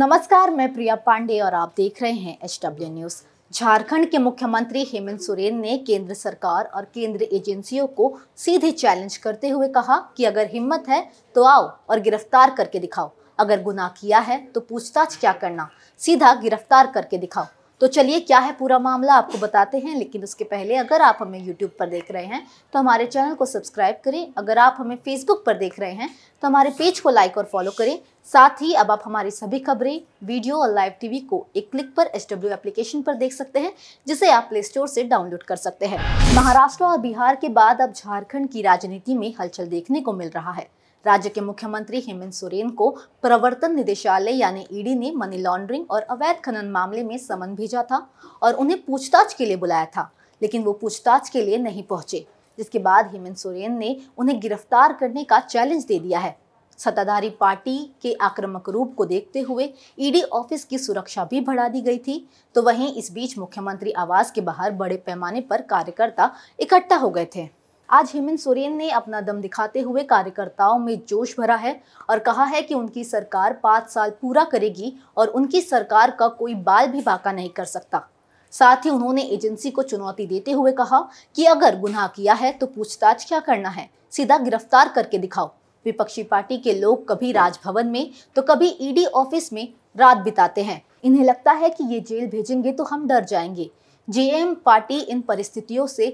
नमस्कार, मैं प्रिया पांडे और आप देख रहे हैं एच डब्ल्यू न्यूज़ झारखंड के मुख्यमंत्री हेमंत सोरेन ने केंद्र सरकार और केंद्र एजेंसियों को सीधे चैलेंज करते हुए कहा कि अगर हिम्मत है तो आओ और गिरफ़्तार करके दिखाओ। अगर गुनाह किया है तो पूछताछ क्या करना? सीधा गिरफ़्तार करके दिखाओ। तो चलिए, क्या है पूरा मामला? आपको बताते हैं, लेकिन उसके पहले अगर आप हमें यूट्यूब पर देख रहे हैं तो हमारे चैनल को सब्सक्राइब करें। अगर आप हमें फेसबुक पर देख रहे हैं तो हमारे पेज को लाइक और फॉलो करें। साथ ही अब आप हमारी सभी खबरें, वीडियो और लाइव टीवी को एक क्लिक पर एच एप्लीकेशन पर देख सकते हैं, जिसे आप प्ले स्टोर से डाउनलोड कर सकते हैं। महाराष्ट्र और बिहार के बाद अब झारखंड की राजनीति में हलचल देखने को मिल रहा है। राज्य के मुख्यमंत्री हेमंत सोरेन को प्रवर्तन निदेशालय यानी ईडी ने मनी लॉन्ड्रिंग और अवैध खनन मामले में समन भेजा था और उन्हें पूछताछ के लिए बुलाया था, लेकिन वो पूछताछ के लिए नहीं पहुँचे। जिसके बाद हेमंत सोरेन ने उन्हें गिरफ़्तार करने का चैलेंज दे दिया है। सत्ताधारी पार्टी के आक्रामक रूप को देखते हुए ईडी ऑफ़िस की सुरक्षा भी बढ़ा दी गई थी। तो वहीं इस बीच मुख्यमंत्री आवास के बाहर बड़े पैमाने पर कार्यकर्ता इकट्ठा हो गए थे। आज हेमंत सोरेन ने अपना दम दिखाते हुए कार्यकर्ताओं में जोश भरा है और कहा है कि उनकी सरकार पाँच साल पूरा करेगी और उनकी सरकार का कोई बाल भी बाका नहीं कर सकता। साथ ही उन्होंने एजेंसी को चुनौती देते हुए कहा कि अगर गुनाह किया है तो पूछताछ क्या करना है? सीधा गिरफ़्तार करके दिखाओ। विपक्षी पार्टी के लोग कभी राजभवन में तो कभी ईडी ऑफ़िस में रात बिताते हैं। इन्हें लगता है कि ये जेल भेजेंगे तो हम डर जाएँगे। जेएम पार्टी इन परिस्थितियों से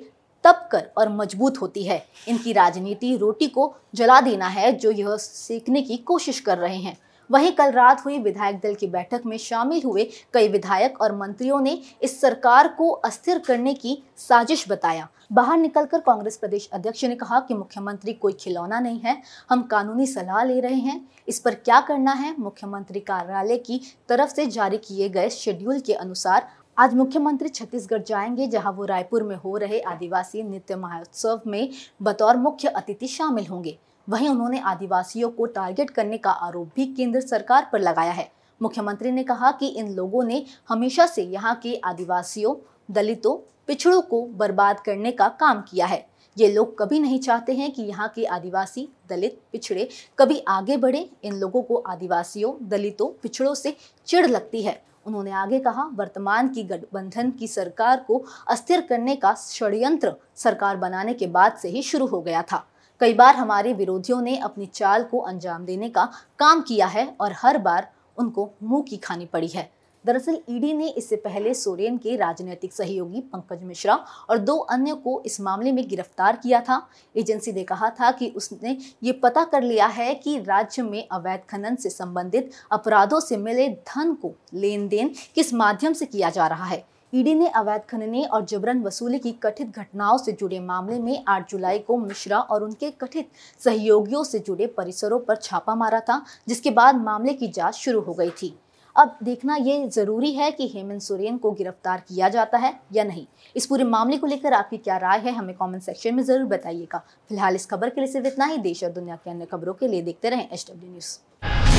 तप कर और मज़बूत होती है। इनकी राजनीति रोटी को जला देना है जो यह सीखने की कोशिश कर रहे हैं। वहीं कल रात हुई विधायक दल की बैठक में शामिल हुए कई विधायक और मंत्रियों ने इस सरकार को अस्थिर करने की साजिश बताया। बाहर निकलकर कांग्रेस प्रदेश अध्यक्ष ने कहा कि मुख्यमंत्री कोई खिलौना नहीं है, हम कानूनी सलाह ले रहे हैं। इस पर क्या करना है? मुख्यमंत्री कार्यालय की तरफ़ से जारी किए गए शेड्यूल के अनुसार आज मुख्यमंत्री छत्तीसगढ़ जाएँगे, जहाँ वो रायपुर में हो रहे आदिवासी नृत्य महोत्सव में बतौर मुख्य अतिथि शामिल होंगे। वहीं उन्होंने आदिवासियों को टारगेट करने का आरोप भी केंद्र सरकार पर लगाया है। मुख्यमंत्री ने कहा कि इन लोगों ने हमेशा से यहाँ के आदिवासियों, दलितों, पिछड़ों को बर्बाद करने का काम किया है। ये लोग कभी नहीं चाहते हैं कि यहाँ के आदिवासी, दलित, पिछड़े कभी आगे बढ़े। इन लोगों को आदिवासियों, दलितों, पिछड़ों से चिड़ लगती है। उन्होंने आगे कहा, वर्तमान की गठबंधन की सरकार को अस्थिर करने का षड्यंत्र सरकार बनाने के बाद से ही शुरू हो गया था। कई बार हमारे विरोधियों ने अपनी चाल को अंजाम देने का काम किया है और हर बार उनको मुँह की खानी पड़ी है। दरअसल, ईडी ने इससे पहले सोरेन के राजनीतिक सहयोगी पंकज मिश्रा और दो अन्य को इस मामले में गिरफ़्तार किया था। एजेंसी ने कहा था कि उसने ये पता कर लिया है कि राज्य में अवैध खनन से संबंधित अपराधों से मिले धन को लेन देन किस माध्यम से किया जा रहा है। ईडी ने अवैध खनने और जबरन वसूली की कथित घटनाओं से जुड़े मामले में 8 जुलाई को मिश्रा और उनके कथित सहयोगियों से जुड़े परिसरों पर छापा मारा था, जिसके बाद मामले की जाँच शुरू हो गई थी। अब देखना ये ज़रूरी है कि हेमंत सोरेन को गिरफ़्तार किया जाता है या नहीं। इस पूरे मामले को लेकर आपकी क्या राय है, हमें कमेंट सेक्शन में ज़रूर बताइएगा। फ़िलहाल इस खबर के लिए सिर्फ़ इतना ही। देश और दुनिया के अन्य खबरों के लिए देखते रहें एच न्यूज़।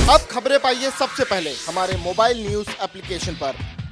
अब खबरें पाइए सबसे पहले हमारे मोबाइल न्यूज़ एप्लीकेशन पर।